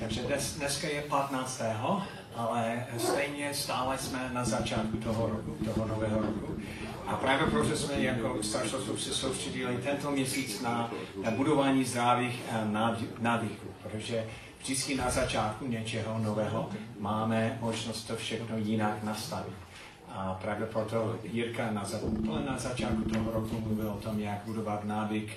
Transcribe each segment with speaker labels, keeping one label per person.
Speaker 1: Takže dnes, dneska je 15. ale stejně stále jsme na začátku toho roku, toho nového roku. A právě proto jsme jako staršostů se soustředili tento měsíc na, na budování zdravých eh, návyků, protože vždycky na začátku něčeho nového máme možnost to všechno jinak nastavit. A právě proto Jirka na, úplně na začátku toho roku mluvil o tom, jak budovat návyk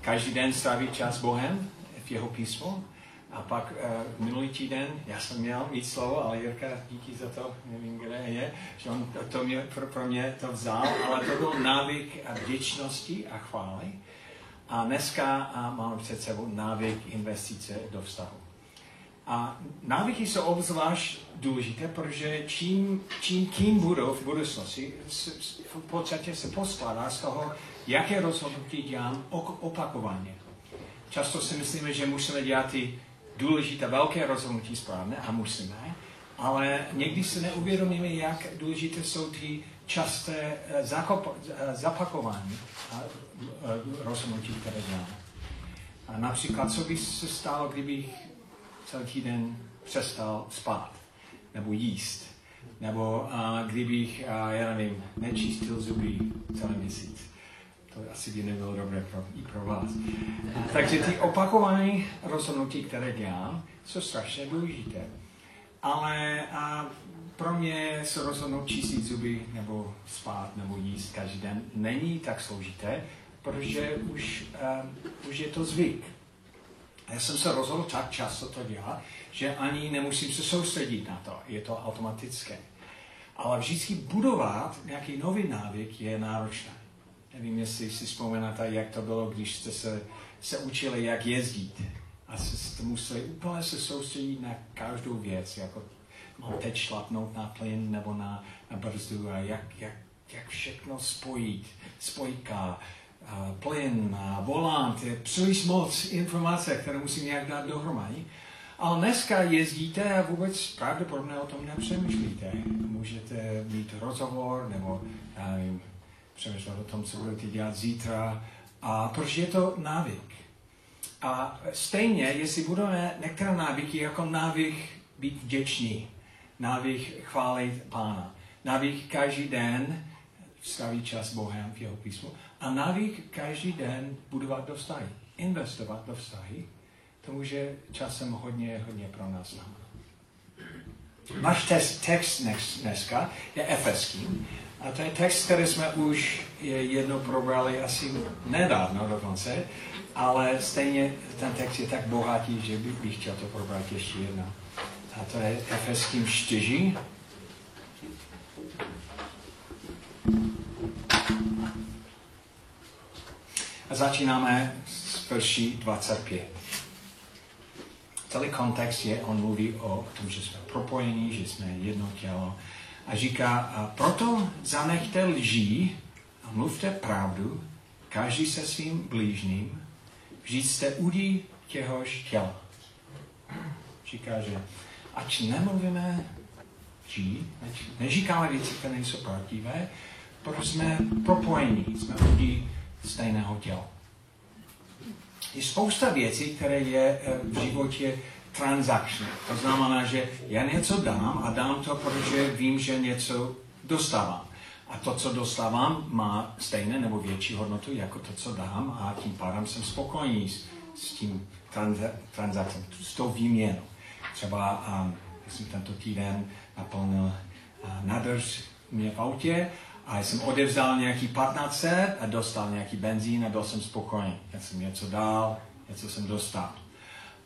Speaker 1: každý den strávit čas Bohem v jeho písmu. A pak uh, minulý týden, já jsem měl mít slovo, ale Jirka, díky za to, nevím, kde je, že on to, to mě, pro, pro mě to vzal, ale to byl návyk vděčnosti a chvály. A dneska a máme před sebou návyk investice do vztahu. A návyky jsou obzvlášť důležité, protože čím, čím kým budou v budoucnosti, v podstatě se poskládá z toho, jaké rozhodnutí dělám opakovaně. Často si myslíme, že musíme dělat ty důležité velké rozhodnutí správně a musíme, ale někdy si neuvědomíme, jak důležité jsou ty časté eh, zakop, eh, zapakování eh, rozhodnutí, které děláme. A například, co by se stalo, kdybych celý týden přestal spát nebo jíst, nebo a, kdybych, a, já nevím, nečistil zuby celý měsíc. To asi by nebylo dobré pro, i pro vás. Takže ty opakované rozhodnutí, které dělám, jsou strašně důležité. Ale a, pro mě se rozhodnout čistit zuby nebo spát nebo jíst každý den není tak složité, protože už, uh, už je to zvyk. Já jsem se rozhodl tak často to dělat, že ani nemusím se soustředit na to. Je to automatické. Ale vždycky budovat nějaký nový návyk je náročné. Nevím, jestli si vzpomínáte, jak to bylo, když jste se, se učili, jak jezdit. A jste museli úplně se soustředit na každou věc, jako mám teď šlapnout na plyn nebo na, na brzdu a jak, jak, jak všechno spojit, spojka, plyn, volant, je příliš moc informace, které musím nějak dát dohromady. Ale dneska jezdíte a vůbec pravděpodobně o tom nepřemýšlíte. Můžete mít rozhovor nebo já nevím, přemýšlet o tom, co budete dělat zítra. A protože je to návyk. A stejně, jestli budeme některé návyky jako návyk být vděčný, návyk chválit Pána, návyk každý den strávit čas Bohem v jeho písmu a návyk každý den budovat do vztahy, investovat do vztahy, to může časem hodně, hodně pro nás znamenat. Náš text dneska je efeský. A to je text, který jsme už jednou probrali asi nedávno dokonce, ale stejně ten text je tak bohatý, že bych chtěl to probrat ještě jednou. A to je Efeským 4, A začínáme s verší 25. Celý kontext je, on mluví o tom, že jsme propojení, že jsme jedno tělo. A říká, proto zanechte lží a mluvte pravdu, každý se svým blížným, vždyť jste udí těhož těla. Říká, že ať nemluvíme lží, neříkáme věci, které nejsou pravdivé, protože jsme propojení, jsme udí stejného těla. Je spousta věcí, které je eh, v životě transakční. To znamená, že já něco dám a dám to, protože vím, že něco dostávám. A to, co dostávám, má stejné nebo větší hodnotu jako to, co dám a tím pádem jsem spokojený s, s tím transakcem, s tou výměnou. Třeba um, jsem tento týden naplnil uh, nádrž mě v autě a jsem odevzal nějaký 15 a dostal nějaký benzín a byl jsem spokojený. Já jsem něco dal, něco jsem dostal.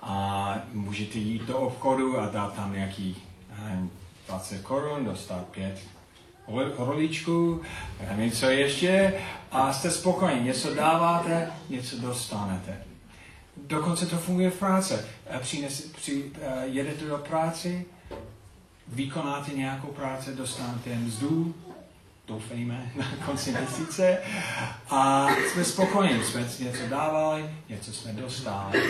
Speaker 1: A můžete jít do obchodu a dát tam nějaký nevím, 20 korun, dostat pět roličku, nevím co ještě, a jste spokojení. Něco dáváte, něco dostanete. Dokonce to funguje v práci. Přines, při, jedete do práce, vykonáte nějakou práci, dostanete mzdu, doufejme, na konci měsíce. A jsme spokojení, jsme něco dávali, něco jsme dostali.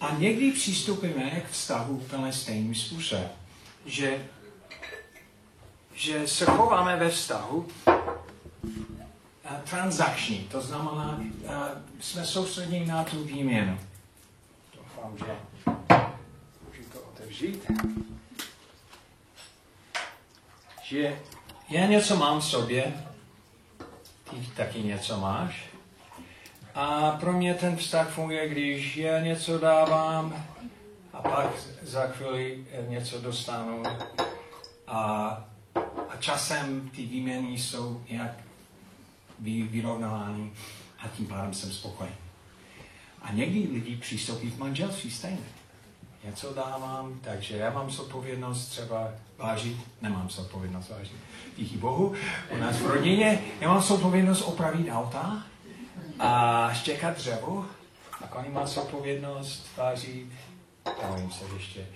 Speaker 1: A někdy přistupujeme k vztahu úplně stejným způsobem. Že, že se chováme ve vztahu transakční, to znamená, jsme soustředěni na tu výměnu. Doufám, že otevřít. Že já něco mám v sobě, ty taky něco máš. A pro mě ten vztah funguje, když já něco dávám a pak za chvíli něco dostanu. A, a časem ty výměny jsou nějak vyrovnány a tím pádem jsem spokojen. A někdy lidi přistoupí v manželství stejně. Něco dávám, takže já mám zodpovědnost třeba vážit, nemám zodpovědnost vážit, díky Bohu, u nás v rodině, já mám zodpovědnost opravit auta a štěkat dřevo, a oni má zodpovědnost vážit, bojím se ještě,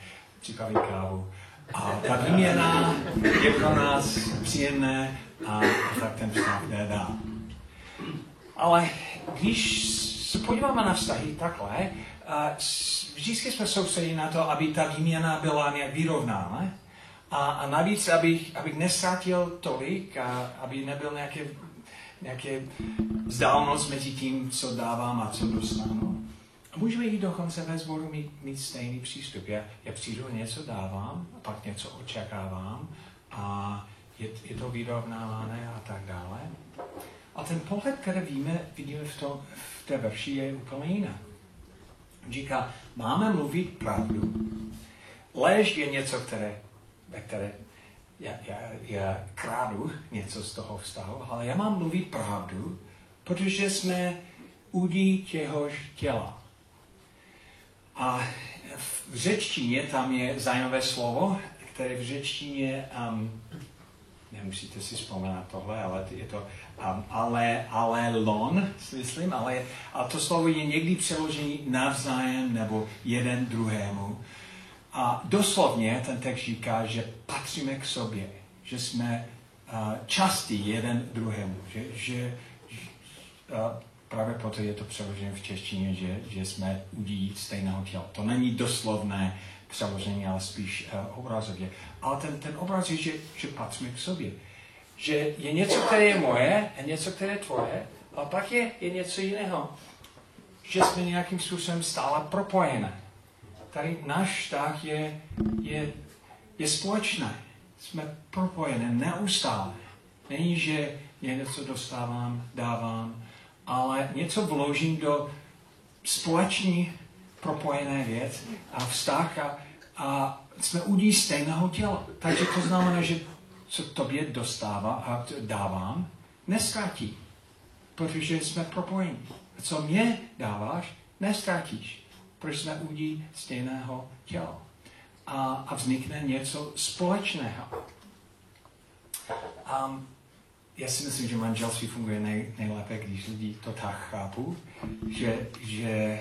Speaker 1: připravit kávu. A ta výměna je pro nás příjemné a tak ten vztah jde dál. Ale když se podíváme na vztahy takhle, vždycky jsme soustředili na to, aby ta výměna byla nějak vyrovnána. A, a navíc, abych, abych nesátil tolik, a aby nebyl nějaké, nějaké vzdálenost mezi tím, co dávám a co dostanu. A můžeme jít dokonce ve sboru mít, mít stejný přístup. Já, já přijdu, něco dávám, a pak něco očekávám a je, je to vyrovnávané a tak dále. A ten pohled, který víme, vidíme v, to, v té verši, je úplně jiný. Říká, máme mluvit pravdu. Lež je něco, které, ve které já, já, já krádu něco z toho vztahu, ale já mám mluvit pravdu, protože jsme udí těhož těla. A v řečtině tam je zajímavé slovo, které v řečtině um, nemusíte si vzpomenout tohle, ale je to um, ale, ale lon, myslím, ale a to slovo je někdy přeložený navzájem nebo jeden druhému. A doslovně ten text říká, že patříme k sobě, že jsme uh, častí jeden druhému, že, že uh, právě proto je to přeložené v češtině, že, že jsme udí stejného těla. To není doslovné přeložení, ale spíš uh, obrazově. Ale ten, ten obraz je, že, že patříme k sobě. Že je něco, které je moje a něco, které je tvoje, a pak je, je něco jiného. Že jsme nějakým způsobem stále propojené. Tady náš vztah je, je, je společný. Jsme propojené neustále. Není, že něco dostávám, dávám, ale něco vložím do společný propojené věc a vztah a, a jsme udí stejného těla. Takže to znamená, že co tobě dostává a dávám, nestratí, protože jsme propojeni. A co mě dáváš, nestratíš, protože jsme udí stejného těla. A, a vznikne něco společného. Um, já si myslím, že manželství funguje nej, nejlépe, když lidi to tak chápou, že, že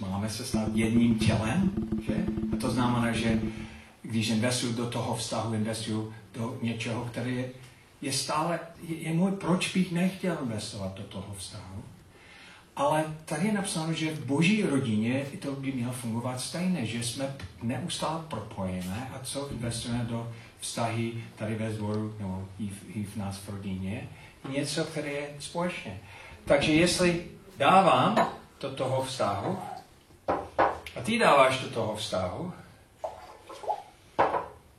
Speaker 1: máme se stát jedním tělem, že? A to znamená, že když investuju do toho vztahu, investuju do něčeho, které je, je stále, je, je můj, proč bych nechtěl investovat do toho vztahu. Ale tady je napsáno, že v boží rodině to by mělo fungovat stejné, že jsme neustále propojené a co investujeme do vztahy tady ve sboru nebo i v, i v nás v rodině, něco, které je společné. Takže jestli dávám do toho vztahu a ty dáváš do toho vztahu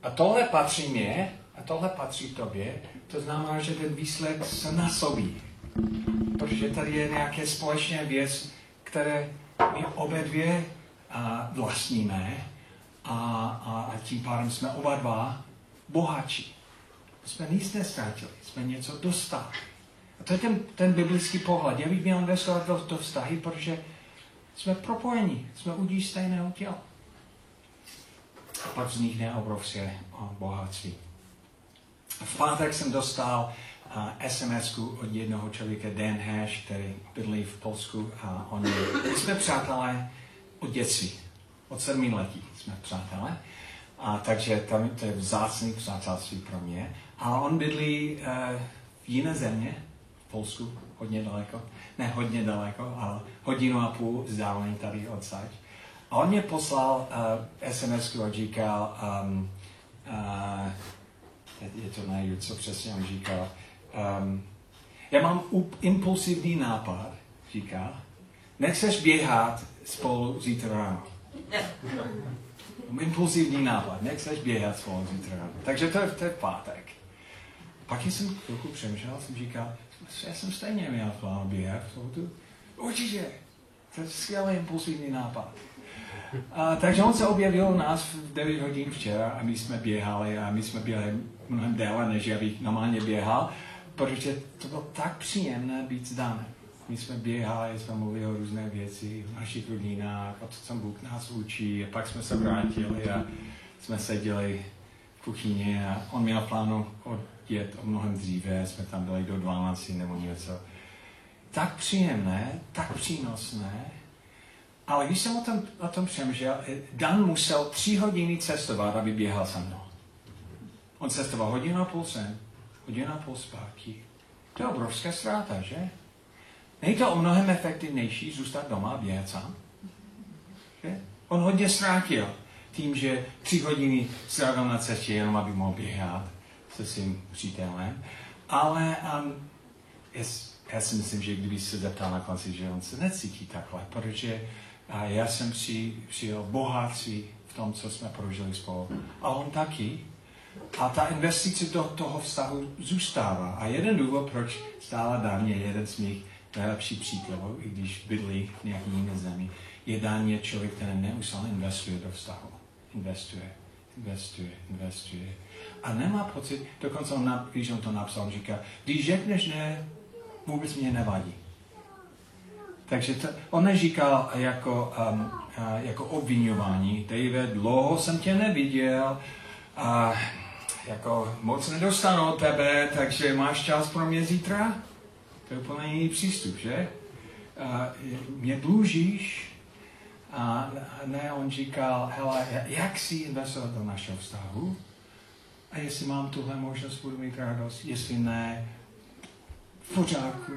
Speaker 1: a tohle patří mě a tohle patří tobě, to znamená, že ten výsledek se nasobí. Protože tady je nějaké společné věc, které my obě dvě a, vlastníme a, a, a tím pádem jsme oba dva bohatší. Jsme nic nestratili, jsme něco dostali. A to je ten, ten biblický pohled. Já bych měl investovat do, do vztahy, protože jsme propojeni, jsme udí stejného těla. A pak vznikne obrovské bohatství. V pátek jsem dostal sms od jednoho člověka, Dan Hash, který bydlí v Polsku a on je, jsme přátelé od dětství, od sedmi letí jsme přátelé. A takže tam to je vzácný přátelství pro mě. A on bydlí uh, v jiné země, v Polsku, hodně daleko. Ne hodně daleko, ale hodinu a půl vzdálený tady odsaď. A on mě poslal uh, sms a říkal, um, uh, je to najdu, co přesně on říkal. Um, já mám impulsivní nápad, říká, nechceš běhat spolu zítra ráno. Impulzivní nápad, nechceš běhat svou zítra. Takže to je, to je pátek. Pak jsem chvilku přemýšlel, jsem říkal, já jsem stejně měl plán běhat v sobotu. Určitě, to je skvělý impulsivní nápad. A, takže on se objevil u nás v 9 hodin včera a my jsme běhali a my jsme běhali mnohem déle, než já bych normálně běhal, protože to bylo tak příjemné být zdané. My jsme běhali, jsme mluvili o různé věci v našich rodinách, o to, co Bůh nás učí. A pak jsme se vrátili a jsme seděli v kuchyni a on měl plánu odjet o mnohem dříve, jsme tam byli do 12 nebo něco. Tak příjemné, tak přínosné. Ale když jsem o tom, o tom přemýšlel, Dan musel tři hodiny cestovat, aby běhal se mnou. On cestoval hodinu a půl sem, hodinu a půl zpátky. To je obrovská ztráta, že? Není to o mnohem efektivnější zůstat doma a běhat sám? Že? On hodně ztrátil tím, že tři hodiny strávil na cestě, jenom aby mohl běhat se svým přítelem. Ale um, jest, já si myslím, že kdyby se zeptal na konci, že on se necítí takhle, protože a já jsem při, přijel bohatství v tom, co jsme prožili spolu. A on taky. A ta investice do toho vztahu zůstává. A jeden důvod, proč stále Dan je jeden z mých nejlepších přítelů, i když bydlí v nějaké jiné zemi, je je člověk, který neustále investuje do vztahu. Investuje, investuje, investuje. A nemá pocit, dokonce on, když on to napsal, říká, když řekneš ne, vůbec mě nevadí. Takže to, on neříkal jako, um, uh, jako obvinování, David, dlouho jsem tě neviděl, a jako moc nedostanu od tebe, takže máš čas pro mě zítra? To je úplně jiný přístup, že? A mě dlužíš? A ne, on říkal, hele, jak si investovat do našeho vztahu? A jestli mám tuhle možnost, budu mít radost, jestli ne, v pořádku.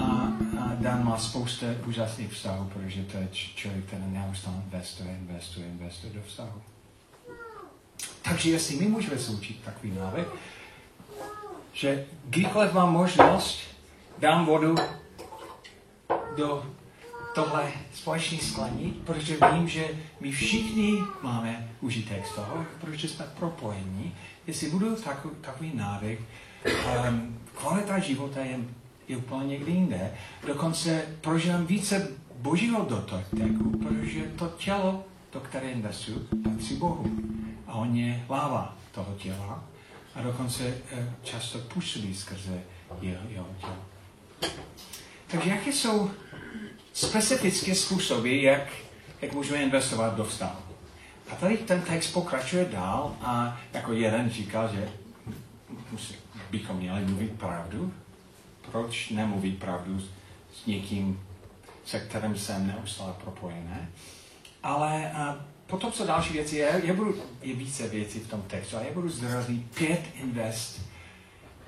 Speaker 1: A, a Dan má spoustu úžasných vztahů, protože to je člověk, který neustále investuje, investuje, investuje do vztahu. Takže jestli my můžeme se takový návyk, že kdykoliv mám možnost, dám vodu do tohle společné sklaní, protože vím, že my všichni máme užitek z toho, protože jsme propojení. Jestli budu takový, takový návyk, um, kvalita života je, je úplně někde jinde. Dokonce prožívám více božího doteku, protože to tělo, to, které investuju, patří Bohu. A je láva toho těla a dokonce eh, často působí skrze jeho, jeho tělo. Takže jaké jsou specifické způsoby, jak, jak můžeme investovat do vztahu? A tady ten text pokračuje dál a jako jeden říkal, že bychom měli mluvit pravdu. Proč nemluvit pravdu s někým, se kterým jsem neustále propojené? Ale a potom, co další věci je, já budu, je více věcí v tom textu, a já budu zdůraznit pět invest,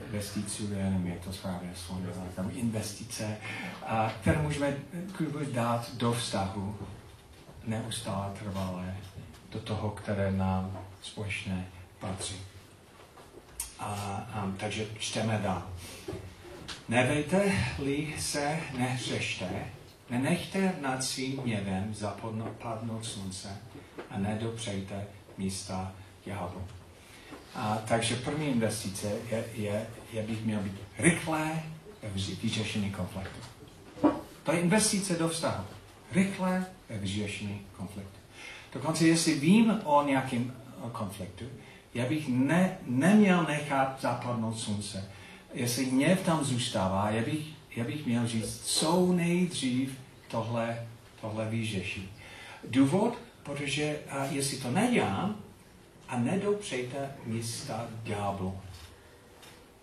Speaker 1: investiců, já nevím, jak to správně slovo, tam investice, a, které můžeme dát do vztahu neustále trvalé, do toho, které nám společně patří. A, a, takže čteme dál. Nevejte-li se, nehřešte, nenechte nad svým hněvem zapadnout slunce a nedopřejte místa ďáblu. A, takže první investice je, je, je bych měl být rychlé vyřešení konfliktu. To je investice do vztahu. Rychlé vyřešení konfliktu. Dokonce, jestli vím o nějakém konfliktu, já bych ne, neměl nechat zapadnout slunce. Jestli hněv tam zůstává, já bych, já bych měl říct, co nejdřív tohle, tohle vyřešit. Důvod, protože a jestli to nedělám, a nedopřejte místa ďáblu.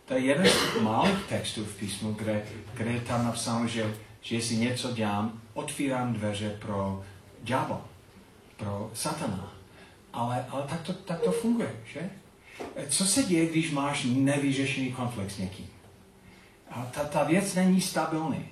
Speaker 1: To je jeden z malých textů v písmu, kde, kde je tam napsáno, že, že jestli něco dělám, otvírám dveře pro ďábla, pro satana. Ale, ale tak, to, tak to funguje, že? Co se děje, když máš nevyřešený konflikt s někým? A ta, ta věc není stabilní,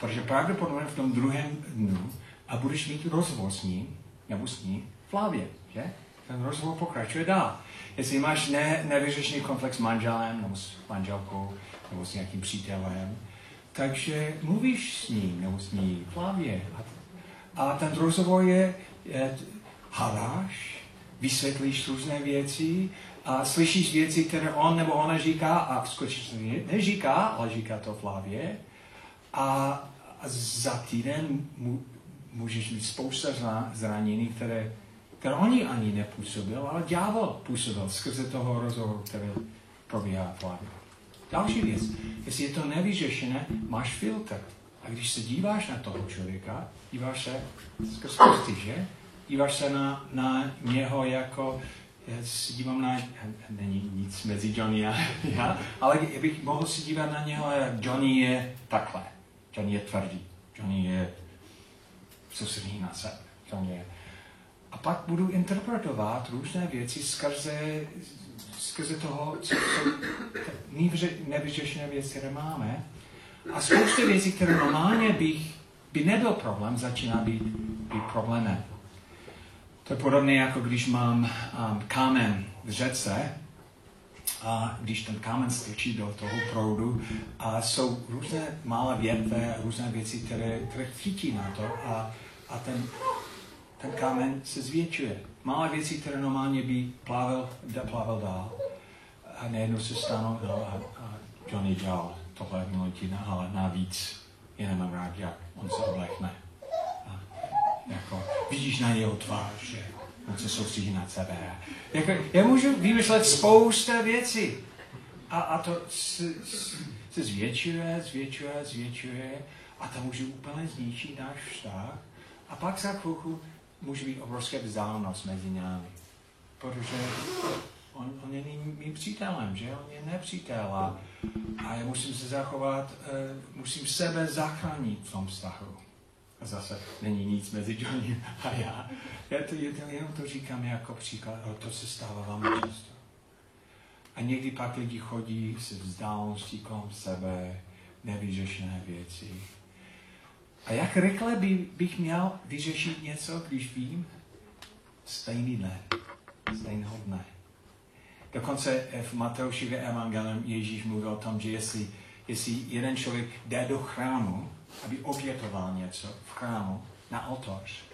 Speaker 1: protože pravděpodobně v tom druhém dnu a budeš mít rozhovor s ním, nebo s ní, v hlavě, že? Ten rozhovor pokračuje dál. Jestli máš ne, nevyřešený konflikt s manželem, nebo s manželkou, nebo s nějakým přítelem, takže mluvíš s ním, nebo s ní v hlavě. A, ten rozhovor je, hadáš, vysvětlíš různé věci a slyšíš věci, které on nebo ona říká a skutečně neříká, ale říká to. A, a za týden mu, můžeš mít spousta zranění, které, které oni ani nepůsobil, ale ďábel působil skrze toho rozhovoru, který probíhá v hlavě. Další věc, jestli je to nevyřešené, máš filtr. A když se díváš na toho člověka, díváš se skrz prsty, že? Díváš se na, na něho jako, já se dívám na, není nic mezi Johnny a já, ale bych mohl se dívat na něho, Johnny je takhle, Johnny je tvrdý, Johnny je soustředěný na sebe, Johnny je. A pak budu interpretovat různé věci skrze, skrze toho, co jsou nevyřešené věci, které máme. A spousta věcí, které normálně bych, by nebyl problém, začíná být, být problémem. To je podobné, jako když mám um, kámen v řece, a když ten kámen strčí do toho proudu, a jsou různé malé větve, různé věci, které, které chytí na to a, a ten, ten kámen se zvětšuje. Malé věci, které normálně by plavel, plavel dál. A najednou se stanou no, a, a Johnny dělal tohle milutí, ale navíc je nemám rád, jak on se oblechne. A jako, vidíš na jeho tvář, že on se soustředí na sebe. Jako, já můžu vymyslet spousta věcí. A, a to se, se zvětšuje, zvětšuje, zvětšuje a to může úplně zničit náš vztah. A pak za chvilku může být obrovské vzdálenost mezi námi. Protože on, on je mým přítelem, že? On je nepřítel a, a já musím se zachovat, uh, musím sebe zachránit v tom vztahu. A zase není nic mezi Johnny a já. Já to, jenom to říkám jako příklad, ale to se stává velmi často. A někdy pak lidi chodí se vzdáleností kolem sebe, nevyřešené věci. A jak rychle by, bych měl vyřešit něco, když vím? Stejný dne, stejného dne. Dokonce v Mateušově evangelium Ježíš mluvil o tom, že jestli, jestli jeden člověk jde do chrámu, aby obětoval něco v chrámu na oltář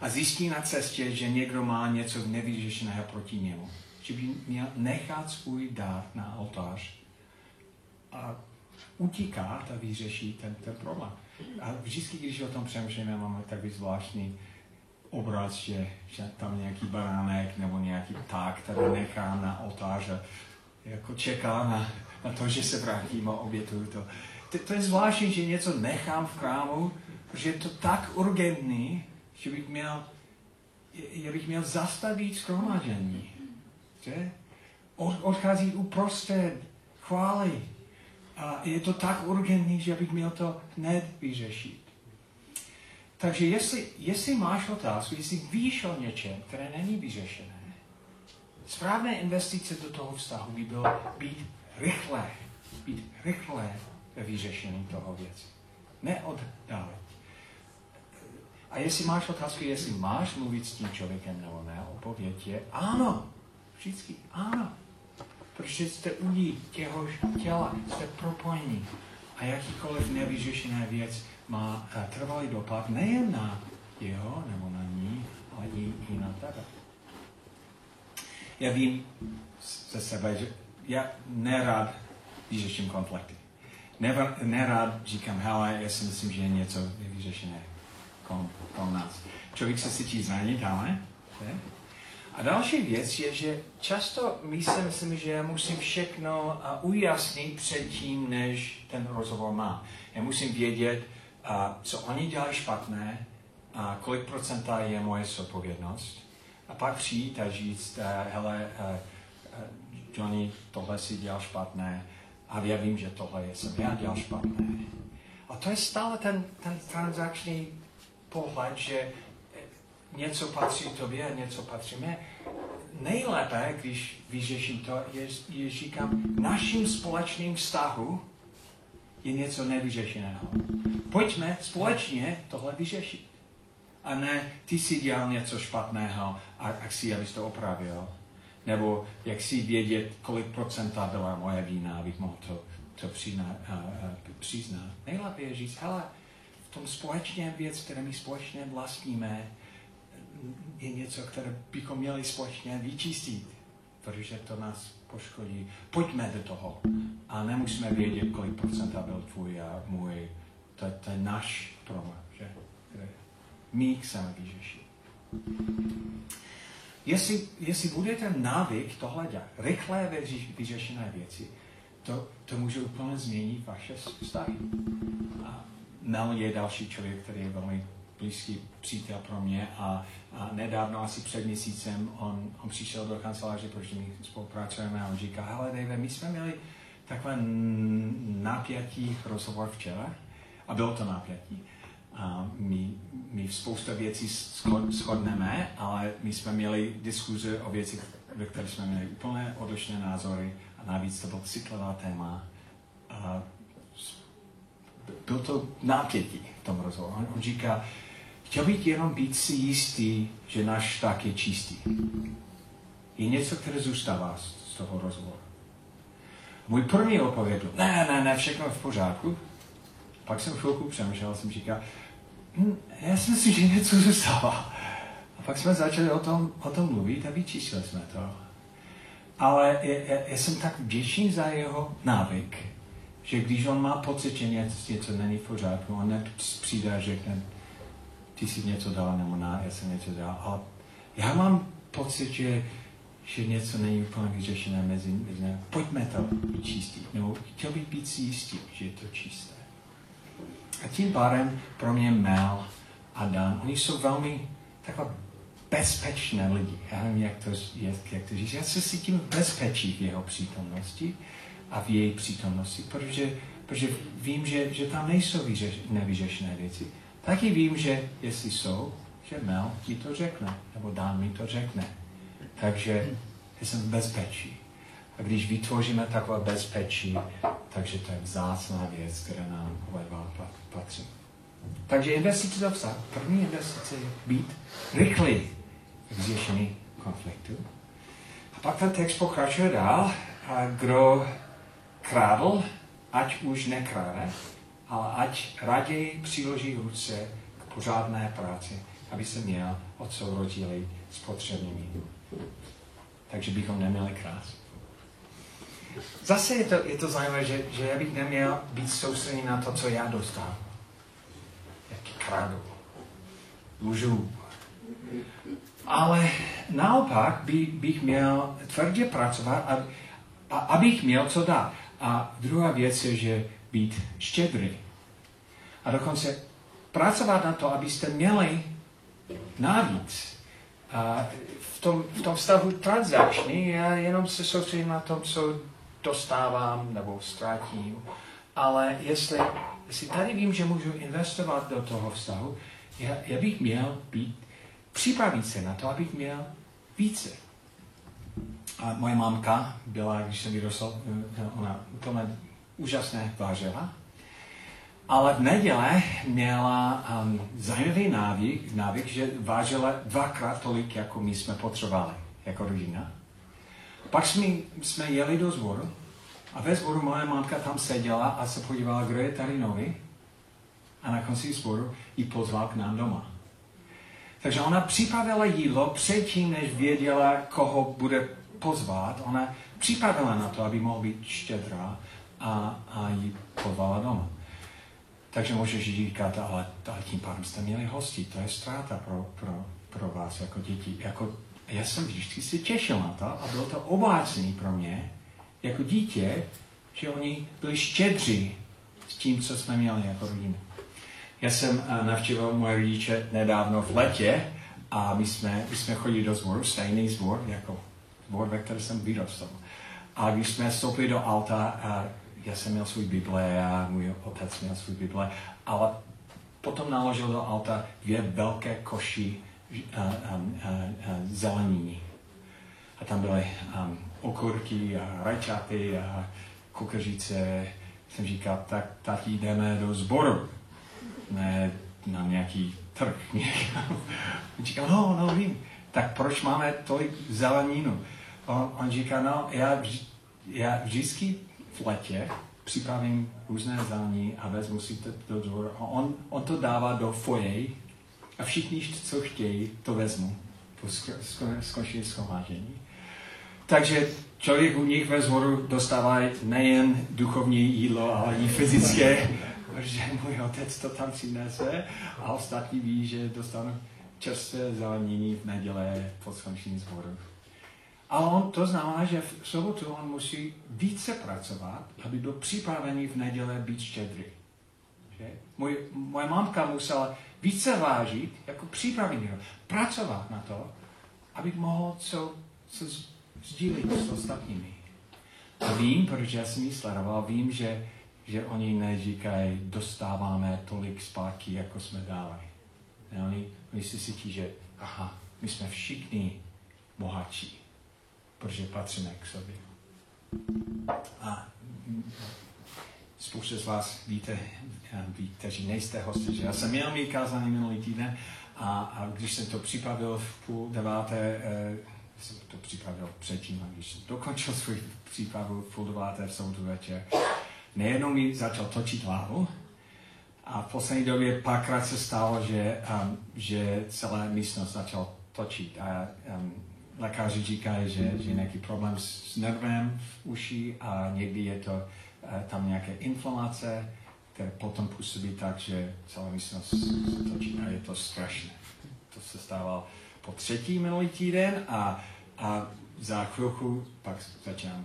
Speaker 1: a zjistí na cestě, že někdo má něco nevyřešeného proti němu, že by měl nechat svůj dár na oltář a utíká a vyřeší ten, ten problém. A vždycky, když o tom přemýšlíme, máme takový zvláštní obraz, že, že tam nějaký baránek nebo nějaký pták, který nechám na oltář a jako čeká na, na to, že se vrátím a obětuju to. to. To je zvláštní, že něco nechám v krámu, protože je to tak urgentní, že bych měl, že bych měl zastavit skromážení. Že? Od, odchází uprostřed chvály. A je to tak urgentní, že bych měl to hned vyřešit. Takže jestli, jestli máš otázku, jestli víš o něčem, které není vyřešené, správné investice do toho vztahu by bylo být rychlé, být rychlé ve vyřešení toho věci. Neoddálit. A jestli máš otázku, jestli máš mluvit s tím člověkem nebo ne, odpověď je ano. Vždycky ano. Protože jste udí těhož těla, jste propojení. A jakýkoliv nevyřešená věc má eh, trvalý dopad nejen na jeho nebo na ní, ale i, i na tebe. Já vím ze sebe, že já nerad vyřeším konflikty. nerad říkám, hele, já si myslím, že je něco vyřešené kolem, nás. Člověk se cítí zranitelné. A další věc je, že často my si myslím, že já musím všechno ujasnit předtím, než ten rozhovor má. Já musím vědět, co oni dělají špatné, a kolik procenta je moje zodpovědnost. A pak přijít a říct, uh, hele, uh, Johnny, tohle si dělal špatné a já vím, že tohle jsem já dělal špatné. A to je stále ten, ten transakční pohled, že něco patří tobě a něco patří mě. Nejlépe, když vyřeším to, je, je říkám, naším společným vztahu je něco nevyřešeného. Pojďme společně tohle vyřešit. A ne, ty si dělal něco špatného a, a si, abys to opravil. Nebo jak si vědět, kolik procenta byla moje vína, abych mohl to, to přiznat. Nejlépe je říct, hele, v tom společně věc, které my společně vlastníme, je něco, které bychom měli společně vyčistit, protože to nás poškodí. Pojďme do toho a nemusíme vědět, kolik procenta byl tvůj a můj. To, to je náš problém, že? My chceme vyřešit. Jestli, jestli bude ten návyk tohle dělat, rychlé vyřešené věci, to, to může úplně změnit vaše vztahy. A Mel je další člověk, který je velmi blízký přítel pro mě a, nedávno, asi před měsícem, on, on přišel do kanceláře, protože my spolupracujeme a on říká, hele Dave, my jsme měli takové napjatí rozhovor včera a bylo to napjatí. A my, my spousta věcí shodneme, ale my jsme měli diskuze o věcech, ve kterých jsme měli úplně odlišné názory a navíc to byl citlivá téma. A byl to nápětí v tom rozhovoru. On, on říká, chtěl bych jenom být si jistý, že náš tak je čistý. Je něco, které zůstává z, toho rozhovoru. Můj první odpověď byl, ne, ne, ne, všechno v pořádku. Pak jsem chvilku přemýšlel, jsem říkal, hm, já si myslím, že něco zůstává. A pak jsme začali o tom, o tom mluvit a vyčíslili jsme to. Ale já, jsem tak vděčný za jeho návyk, že když on má pocit, že něco, něco není v pořádku, on přijde a řekne, ty si něco dal, nebo na, já jsem něco dal. A já mám pocit, že, že něco není úplně vyřešené mezi, mezi pojďme to vyčistit. Nebo chtěl bych být si jistý, že je to čisté. A tím pádem pro mě Mel a Dan, oni jsou velmi takové bezpečné lidi. Já nevím, jak to, je, jak to říct. Já se cítím bezpečí v jeho přítomnosti a v její přítomnosti, protože, protože vím, že, že tam nejsou vyřeš, nevyřešené věci. Taky vím, že jestli jsou, že Mel mi to řekne, nebo Dan mi to řekne. Takže jsem v bezpečí. A když vytvoříme takové bezpečí, takže to je vzácná věc, která nám oba patří. Takže investice do vztah. První investice je být rychlý v řešení konfliktu. A pak ten text pokračuje dál. A kdo krádl, ať už nekráde, ale ať raději přiloží ruce k pořádné práci, aby se měl o co rodili s potřebnými. Takže bychom neměli krás. Zase je to, je to zajímavé, že, že já bych neměl být soustředěný na to, co já dostávám. Jaký kradu. Lžu. Ale naopak by, bych měl tvrdě pracovat, a, a, abych měl co dát. A druhá věc je, že být štědrý. A dokonce pracovat na to, abyste měli navíc. A v tom, v tom stavu transakční já jenom se soustředím na tom, co dostávám nebo ztratím. Ale jestli, jestli tady vím, že můžu investovat do toho vztahu, já, já bych měl být, připravit se na to, abych měl více. A moje mamka byla, když jsem vyrostl, eh, ona úplně úžasné vážila. Ale v neděle měla um, zajímavý návyk, návyk, že vážila dvakrát tolik, jako my jsme potřebovali, jako rodina. Pak jsme, jsme jeli do zboru a ve zboru moje mámka tam seděla a se podívala, kdo je tady nový. A na konci zboru ji pozval k nám doma. Takže ona připravila jídlo předtím, než věděla, koho bude pozvat. Ona připravila na to, aby mohla být štědrá a, a ji pozvala doma. Takže můžeš říkat, ale, ale tím pádem jste měli hosti, to je ztráta pro, pro, pro vás jako děti. Jako, já jsem vždycky si těšil na to a bylo to obácný pro mě, jako dítě, že oni byli štědří s tím, co jsme měli jako rodina. Já jsem uh, navštívil moje rodiče nedávno v letě a my jsme, my jsme chodili do zboru, stejný zbor, jako zbor, ve kterém jsem vyrostl. A když jsme vstoupili do alta, uh, já jsem měl svůj Bible a můj otec měl svůj Bible, ale potom naložil do auta dvě velké koši um, uh, uh, zeleniny. A tam byly um, okurky a rajčaty a kukařice. Jsem říkal, tak tati jdeme do sboru, ne na nějaký trh. on říkal, no, no, vím. Tak proč máme tolik zeleninu? On, on říká, no, já, já vždycky v letě připravím různé zání a vezmu si to do dvoru. A on, on to dává do foyer a všichni, co chtějí, to vezmu. skončili schromáždění. Takže člověk u nich ve zboru dostává nejen duchovní jídlo, ale i fyzické, protože můj otec to tam přinese a ostatní ví, že dostanou čerstvé zeleniny v neděle po skončení zboru. A on, to znamená, že v sobotu on musí více pracovat, aby byl připravený v neděle být štědrý. Můj, moje mamka musela více vážit, jako připravený, pracovat na to, abych mohl co, co sdílit s ostatními. A vím, protože jsem ji sledoval, vím, že, že oni neříkají, dostáváme tolik zpátky, jako jsme dali. Ne, oni, oni si cítí, že aha, my jsme všichni bohatší, protože patříme k sobě. A spousta z vás víte, ví, kteří nejste hosty, že já jsem měl mít kázání minulý týden a, a když jsem to připravil v půl deváté, eh, jsem to připravil předtím, a když jsem dokončil svůj přípravu v půl deváté v sobotu večer, nejednou mi začal točit hlavu a v poslední době párkrát se stalo, že, um, že celá místnost začal točit a um, lékaři říkají, že, že je nějaký problém s nervem v uši a někdy je to uh, tam nějaké inflamace, které potom působí tak, že celá místnost se točí a je to strašné. To se stávalo po třetí minulý týden a, a za chvilku pak začínám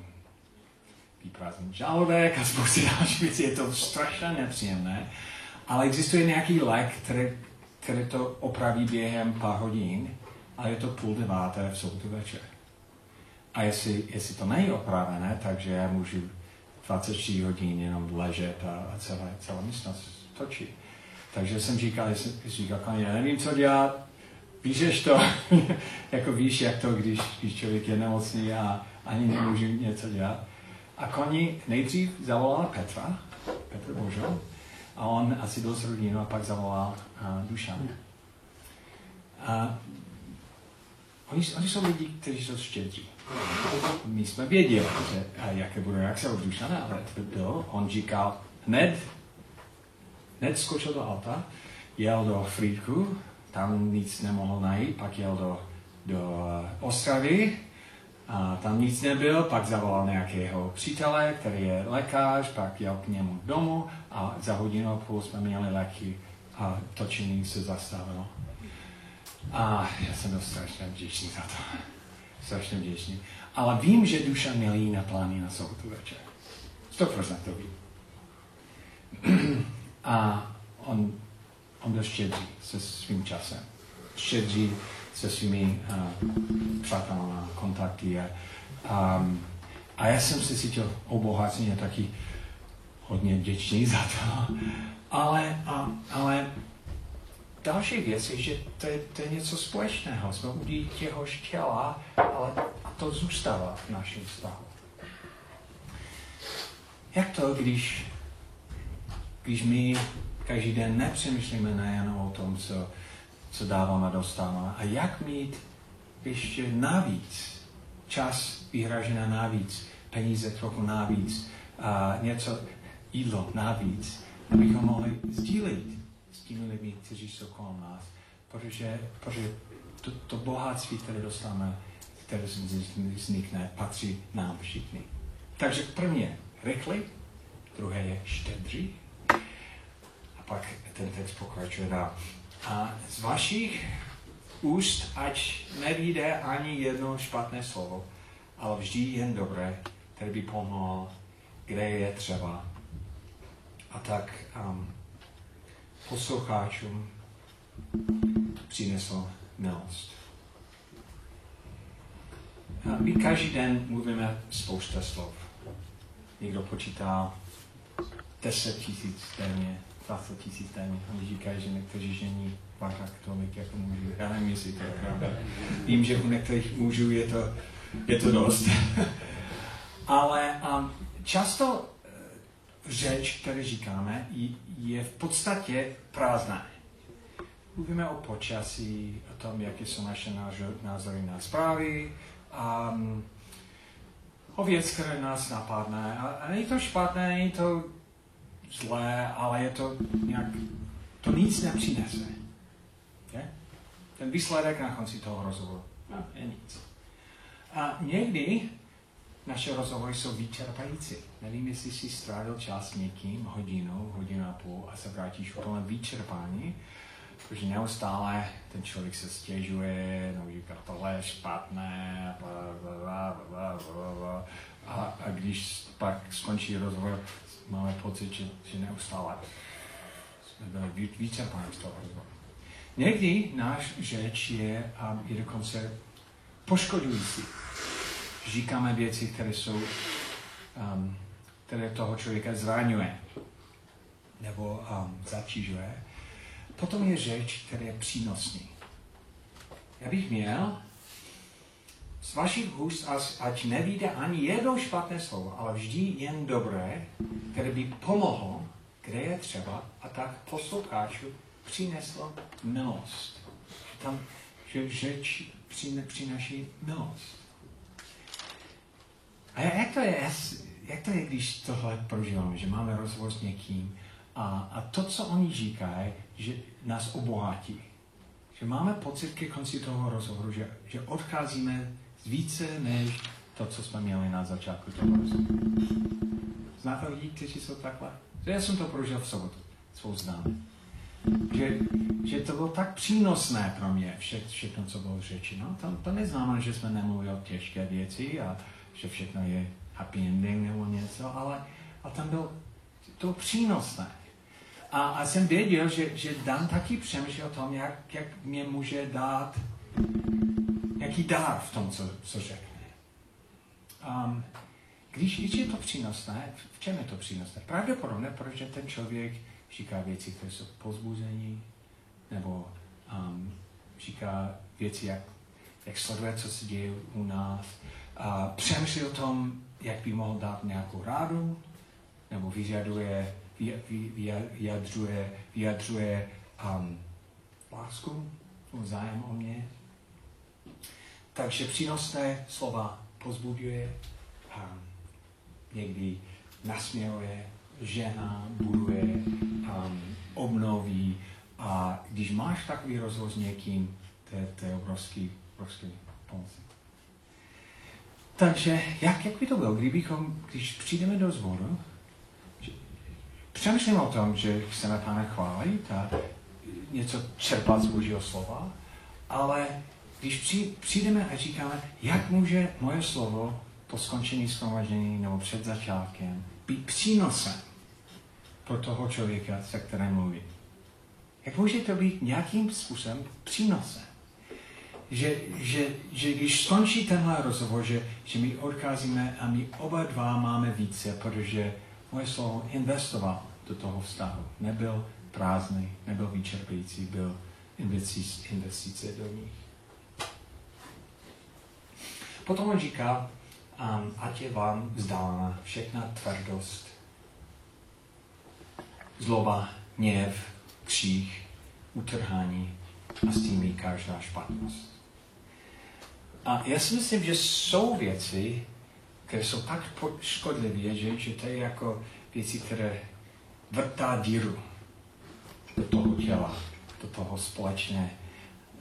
Speaker 1: vyprázdnit žaludek a spoustu dalších věcí. Je to strašně nepříjemné, ale existuje nějaký lék, který, který to opraví během pár hodin a je to půl deváté v sobotu večer. A jestli, jestli to není opravené, takže já můžu 24 hodin jenom ležet a, a celá, celá místnost točí. Takže jsem říkal, jsem říkal, já nevím, co dělat, píšeš to, jako víš, jak to, když, když člověk je nemocný a ani nemůže něco dělat. A koni nejdřív zavolal Petra, Petr Božo, a on asi byl s rodinou a pak zavolal uh, Dušan. A oni, oni jsou lidi, kteří jsou štědří. My jsme věděli, že, a jaké bude reakce od Dušana, ale to bylo, on říkal, hned, hned skočil do auta, jel do Frýdku, tam nic nemohl najít, pak jel do, do Ostravy, a tam nic nebyl, pak zavolal nějakého přítele, který je lékař, pak jel k němu domů a za hodinu a půl jsme měli léky a točení se zastavilo. A já jsem byl strašně vděčný za to. Strašně vděčný. Ale vím, že duša měl jiné plány na sobotu večer. 100% to vím. A on on byl štědrý se svým časem. Štědrý se svými uh, přáteli a kontakty. A, um, a já jsem se cítil obohacený a taky hodně vděčný za to. Ale, a, ale další věc je, že to je, to je něco společného. Jsme u těhož těla, ale to zůstává v našem vztahu. Jak to, když, když my každý den nepřemýšlíme nejen o tom, co, co dáváme a dostáváme. A jak mít ještě navíc, čas vyhražené navíc, peníze trochu navíc, a něco, jídlo navíc, abychom mohli sdílit těmi lidmi, kteří jsou kolem nás. Protože, protože to, to bohatství, které dostáváme, které vznikne, patří nám všichni. Takže první je rychlý, druhé je štědrý pak ten text pokračuje dál. A z vašich úst, ať nevíde ani jedno špatné slovo, ale vždy jen dobré, které by pomohlo, kde je třeba. A tak um, poslucháčům přinesl milost. A my každý den mluvíme spousta slov. Někdo počítá 10 tisíc denně, 20 tisíc téměř. Oni říkají, že někteří žení dvakrát tolik jako mužů. Já nevím, jestli to je pravda. Vím, že u některých mužů je to, je to dost. Ale um, často řeč, kterou říkáme, je v podstatě prázdná. Mluvíme o počasí, o tom, jaké jsou naše názory na zprávy, um, o věc, které nás napadne. A, a není to špatné, není to zlé, ale je to nějak, to nic nepřinese. Je? ten výsledek na konci toho rozhovoru no, je nic. A někdy naše rozhovory jsou vyčerpající. Nevím, jestli jsi strávil čas někým, hodinu, hodinu a půl a se vrátíš úplně vyčerpání, protože neustále ten člověk se stěžuje, no říká, tohle je špatné, bla, bla, bla, bla, bla, bla. A, a když pak skončí rozhovor, máme pocit, že, že neustále jsme byli vyčerpáni z toho rozhovoru. Někdy náš řeč je, um, je dokonce poškodující. Říkáme věci, které jsou, um, které toho člověka zraňuje nebo um, zatížuje. Potom je řeč, která je přínosný. Já bych měl z vašich úst, ať nevíde ani jedno špatné slovo, ale vždy jen dobré, které by pomohlo, kde je třeba, a tak poslucháčů přineslo milost. Tam, že řeč přináší milost. A jak to je, jak to je, když tohle prožíváme, že máme rozhovor s někým a, a to, co oni říkají, že nás obohatí. Že máme pocit ke konci toho rozhovoru, že, že odcházíme více než to, co jsme měli na začátku toho rozhovoru. Znáte lidi, kteří jsou takhle? Já jsem to prožil v sobotu, svou známou že, že to bylo tak přínosné pro mě, vše, všechno, co bylo řečeno. To, to neznamená, že jsme nemluvili o těžké věci a že všechno je happy ending nebo něco, ale a tam bylo to přínosné. A, a jsem věděl, že, že Dan taky přemýšlel o tom, jak, jak mě může dát jaký dár v tom, co, co řekne. Um, když, když je to přínosné, v čem je to přínosné? Pravděpodobně, protože ten člověk říká věci, které jsou pozbuzení, nebo um, říká věci, jak, jak sleduje, co se děje u nás. A přemýšlí o tom, jak by mohl dát nějakou rádu, nebo vyžaduje, vyjadřuje, vyjadřuje um, lásku, zájem o mě. Takže přínosné slova pozbuduje, um, někdy nasměruje, žena buduje, um, obnoví. A když máš takový rozhovor s někým, to je, obrovský, obrovský pomoc. Takže jak, jak by to bylo, kdybychom, když přijdeme do zboru, přemýšlím o tom, že chceme Pána chválit a něco čerpat z Božího slova, ale když přijdeme a říkáme, jak může moje slovo po skončení shromaždění nebo před začátkem být přínosem pro toho člověka, se kterým mluví. Jak může to být nějakým způsobem přínosem? Že, že, že když skončí tenhle rozhovor, že, že my odcházíme a my oba dva máme více, protože moje slovo investoval do toho vztahu. Nebyl prázdný, nebyl vyčerpající, byl investice, investice do nich. Potom on říká, um, ať je vám vzdálená všechna tvrdost zloba, něv, křích, utrhání a s tím každá špatnost. A já si myslím, že jsou věci, které jsou tak škodlivé, že, že to je jako věci, které vrtá díru do toho těla, do toho společné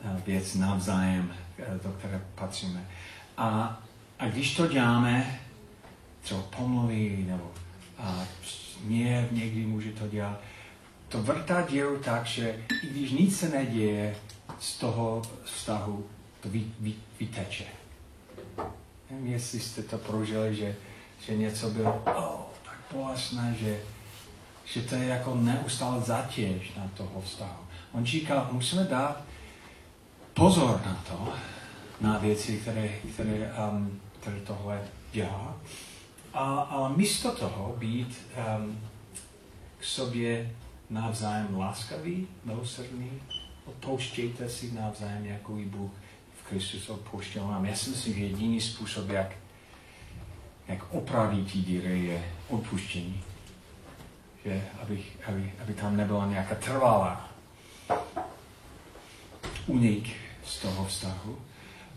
Speaker 1: eh, věc navzájem, eh, do které patříme. A, a když to děláme, třeba pomluvy nebo a, hněv někdy může to dělat. To vrtá díru tak, že i když nic se neděje z toho vztahu, vy, vy, vyteče. Nevím, jestli jste to prožili, že, že něco bylo oh, tak bolestné, že, že to je jako neustále zatěž na toho vztahu. On říkal, musíme dát pozor na to, na věci, které, které, um, které tohle dělá. A, ale místo toho být um, k sobě navzájem láskavý, milosrdný, odpouštějte si navzájem, jako i Bůh Kristus odpouštěl nám. Já si myslím, že jediný způsob, jak, jak opravit ty díry, je odpuštění. Že aby, aby, aby tam nebyla nějaká trvalá unik z toho vztahu.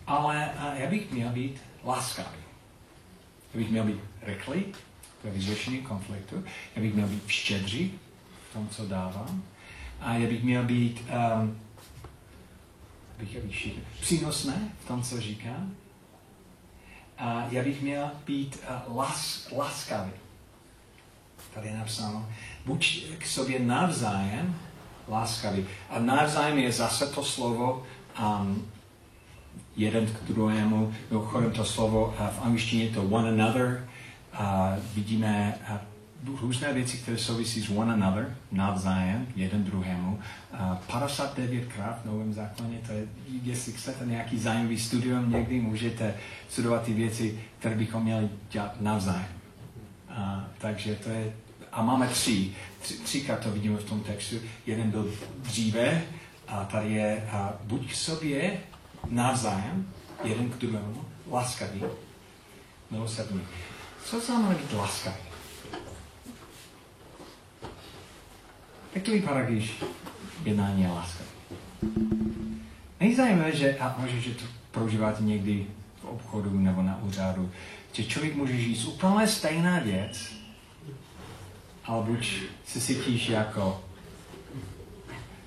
Speaker 1: Ale já bych měl být láskavý. Já bych měl být rychlý ve vyřešení konfliktu. Já bych měl být štědří v tom, co dávám. A já bych měl být um, bych je přínosné v tom, co říkám. A já bych měl být uh, las, laskavý. Tady je napsáno, buď k sobě navzájem láskavý. A navzájem je zase to slovo um, jeden k druhému. Mimochodem to slovo uh, v angličtině to one another. Uh, vidíme uh, různé věci, které souvisí s one another, navzájem, jeden druhému. Uh, 59 krát v Novém zákoně, to je, jestli chcete nějaký zajímavý studium, někdy můžete studovat ty věci, které bychom měli dělat navzájem. Uh, takže to je, a máme tři, tři, třikrát to vidíme v tom textu. Jeden byl dříve, a tady je a buď k sobě navzájem, jeden k druhému, laskavý, milosrdný. Co znamená být laskavý? Jak to vypadá, když jednání je láska? Není zajímavé, že, a možná, že to prožíváte někdy v obchodu nebo na úřadu, že člověk může žít úplně stejná věc, ale buď se cítíš jako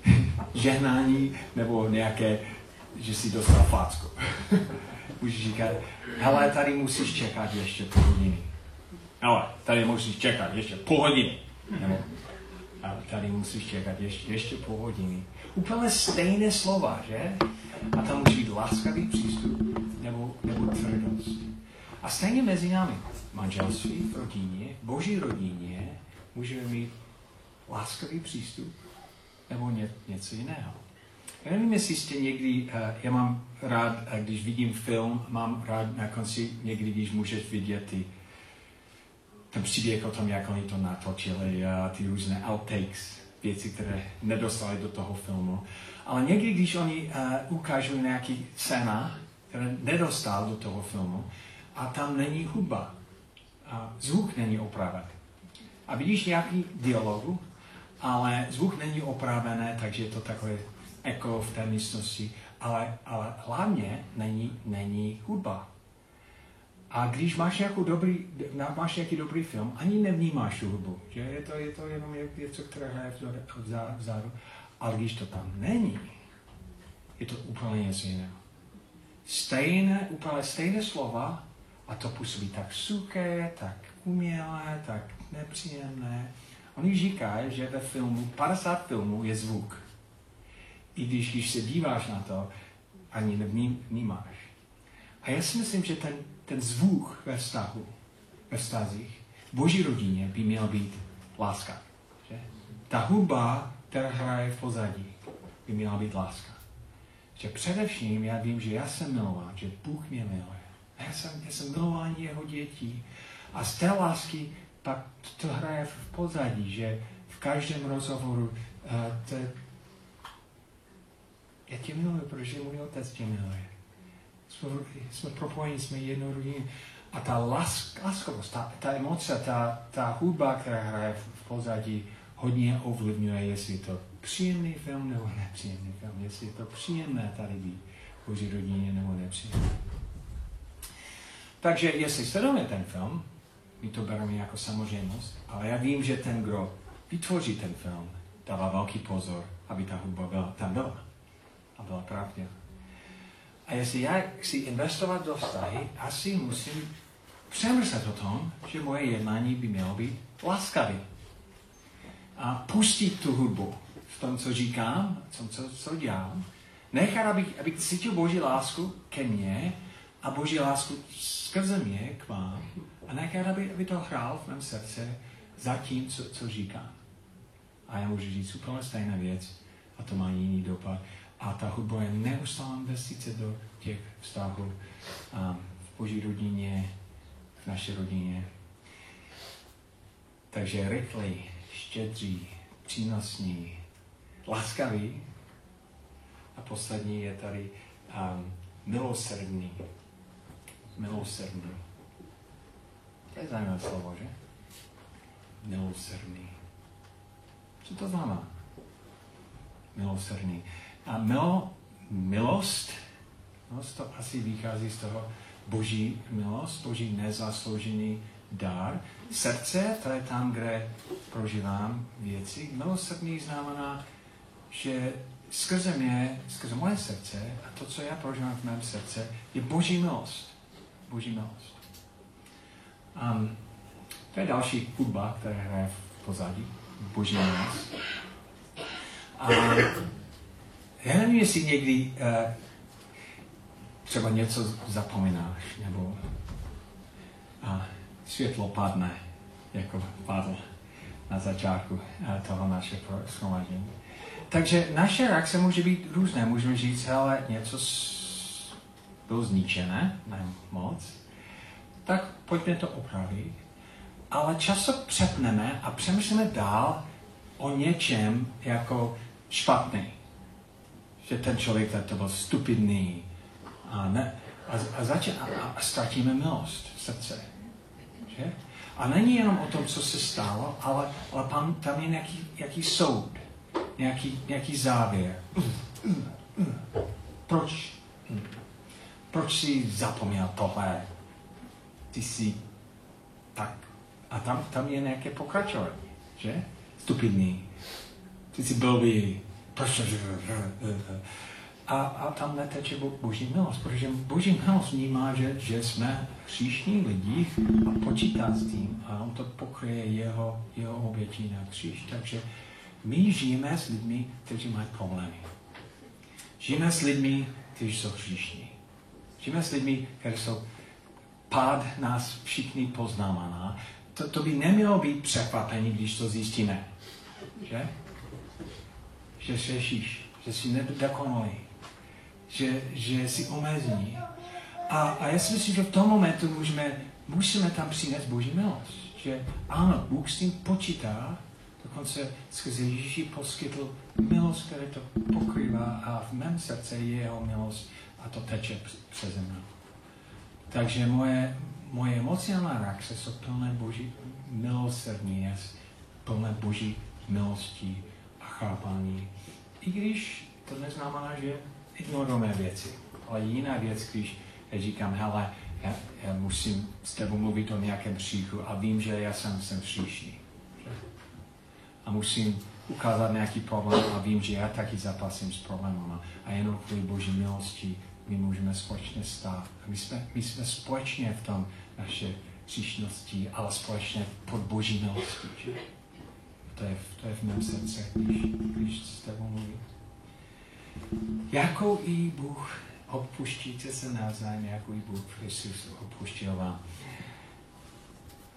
Speaker 1: žehnání nebo nějaké, že si dostal fácku. Můžeš říkat, hele, tady musíš čekat ještě půl hodiny. Ale tady musíš čekat ještě půl hodiny. Nebo a tady musíš čekat ještě, ještě půl hodiny. Úplně stejné slova, že? A tam musí být láskavý přístup nebo, nebo tvrdost. A stejně mezi námi. Manželství v rodině, boží rodině, můžeme mít láskavý přístup nebo ně, něco jiného. Já nevím, jestli jste někdy, uh, já mám rád, uh, když vidím film, mám rád na konci někdy, když můžeš vidět ty ten příběh o tom, jak oni to natočili a ty různé outtakes, věci, které nedostali do toho filmu. Ale někdy, když oni uh, ukážou nějaký scéna, které nedostal do toho filmu, a tam není hudba, a zvuk není opraven. A vidíš nějaký dialogu, ale zvuk není opravené, takže je to takové eko v té místnosti, ale, ale hlavně není, není hudba. A když máš, nějakou dobrý, máš nějaký dobrý film, ani nevnímáš tu hudbu. Že je to, je to jenom něco, které hraje vzadu. Ale když to tam není, je to úplně něco jiného. Stejné, úplně stejné slova a to působí tak suché, tak umělé, tak nepříjemné. Oni říkají, že ve filmu, 50 filmů je zvuk. I když, když se díváš na to, ani nevnímáš. A já si myslím, že ten ten zvuk ve vztahu, ve vztazích, boží rodině by měl být láska. Že? Ta hudba, která hraje v pozadí, by měla být láska. Že především já vím, že já jsem milován, že Bůh mě miluje. Já jsem, já jsem milován jeho dětí. A z té lásky pak to hraje v pozadí, že v každém rozhovoru uh, to, já tě miluji, protože můj otec tě miluje jsme, jsme propojeni, jsme jednou rodině. A ta lask, laskovost, ta, ta emoce, ta, ta hudba, která hraje v, v pozadí, hodně ovlivňuje, jestli je to příjemný film nebo nepříjemný film, jestli je to příjemné tady být v Boží rodině nebo nepříjemné. Takže jestli sledujeme ten film, my to bereme jako samozřejmost, ale já vím, že ten, kdo vytvoří ten film, dává velký pozor, aby ta hudba byla, tam byla a byla pravděpodobná. A jestli já chci investovat do vztahy, asi musím přemyslet o tom, že moje jednání by mělo být laskavý. A pustit tu hudbu v tom, co říkám, tom, co, co dělám. Nechat, abych, abych cítil Boží lásku ke mně a Boží lásku skrze mě k vám. A nechat, aby, aby to hrál v mém srdci za tím, co, co říkám. A já můžu říct úplně stejná věc a to má jiný dopad. A ta hudba je neustálá investice do těch vztahů um, v boží rodině, v naší rodině. Takže rychlý, štědří, přínosní, laskavý. A poslední je tady um, milosrdný. Milosrdný. To je zajímavé slovo, že? Milosrdný. Co to znamená? Milosrdný. A milo, milost, milost to asi vychází z toho boží milost, boží nezasloužený dar. Srdce, to je tam, kde prožívám věci. Milosrdný znamená, že skrze mě, skrze moje srdce a to, co já prožívám v mém srdce, je boží milost. Boží milost. Um, to je další hudba, která hraje v pozadí. Boží milost. A já nevím, jestli někdy uh, třeba něco zapomínáš, nebo uh, světlo padne, jako padlo na začátku uh, toho našeho shromaždění. Takže naše reakce může být různé. Můžeme říct, hele, něco bylo zničené, ne moc, tak pojďme to opravit. Ale často přepneme a přemýšlíme dál o něčem jako špatný. Že ten člověk to byl stupidný a, ne, a, a, zač- a, a ztratíme milost v srdce. Že? A není jenom o tom, co se stalo, ale, ale tam, tam je nějaký, nějaký soud nějaký, nějaký závěr. Proč? Proč jsi zapomněl tohle? Ty jsi tak... A tam, tam je nějaké pokračování, že? Stupidný. Ty jsi blbý. Proč? A, a tam neteče boží milost, protože boží milost vnímá, že, že jsme hříšní lidi a počítá s tím a on to pokryje jeho, jeho obětí na kříž. Takže my žijeme s lidmi, kteří mají problémy. Žijeme s lidmi, kteří jsou hříšní. Žijeme s lidmi, kteří jsou pád nás všichni poznávaná. To, to by nemělo být překvapení, když to zjistíme. Že? Že řešíš, že jsi nedokonalý, že, že jsi omezený. A, a já si myslím, že v tom momentu můžeme, musíme tam přinést Boží milost. Že ano, Bůh s tím počítá, Dokonce skrze Ježíši poskytl milost, které to pokrývá a v mém srdci je jeho milost a to teče přeze mnou. Takže moje, moje emocionální reakce jsou plné boží milosrdní, plné boží milosti a chápání. I když to neznamená, že ignorujeme věci. Ale jiná věc, když říkám, hele, já, já musím s tebou mluvit o nějakém příchu a vím, že já jsem, jsem příšný a musím ukázat nějaký problém a vím, že já taky zapasím s problémem a jenom kvůli Boží milosti my můžeme společně stát. A my jsme, my jsme společně v tom naše příšnosti, ale společně pod Boží milostí. Že? To, je, to je v mém srdci, když, když s tebou mluvím. Jakou i Bůh odpuštíte se navzájem, jako i Bůh Kristus odpuštil vám.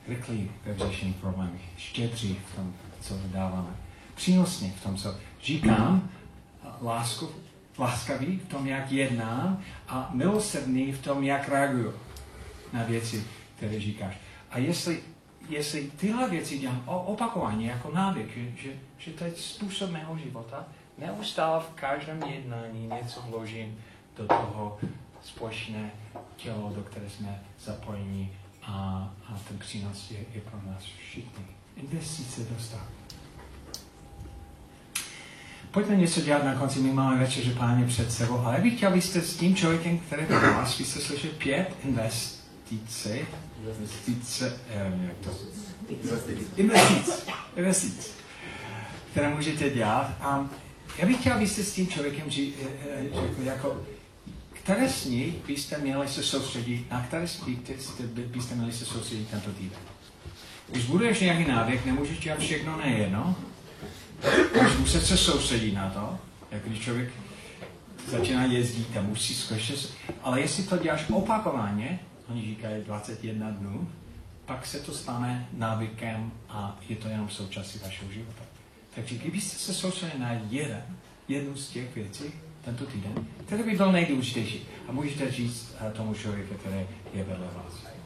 Speaker 1: Rychlý ve řešení problémy, štědří v tom co dáváme. Přínosně v tom, co říkám, lásku, láskavý v tom, jak jednám a milosrdný v tom, jak reaguju na věci, které říkáš. A jestli, jestli tyhle věci dělám opakovaně jako návyk, že, že, že to je způsob mého života, neustále v každém jednání něco vložím do toho společné tělo, do které jsme zapojeni a, a ten přínos je, je pro nás všichni investice dostat. Pojďme něco dělat na konci, my máme večeře páně před sebou, ale bych chtěl, abyste s tím člověkem, který vás, vy jste slyšeli pět investice, investice, jak to, investic, investic, které můžete dělat. A já bych chtěl, abyste s tím člověkem eh, řekl, jako, které z nich byste měli se soustředit, na které z nich byste měli se soustředit tento týden. Když budeš nějaký návyk, nemůžeš dělat všechno nejedno. Když muset se soustředit na to, jak když člověk začíná jezdit a musí zkoušet. Ale jestli to děláš opakovaně, oni říkají 21 dnů, pak se to stane návykem a je to jenom součástí vašeho života. Takže kdybyste se soustředili na jeden, jednu z těch věcí tento týden, který by byl nejdůležitější. A můžete říct tomu člověku, který je vedle vás.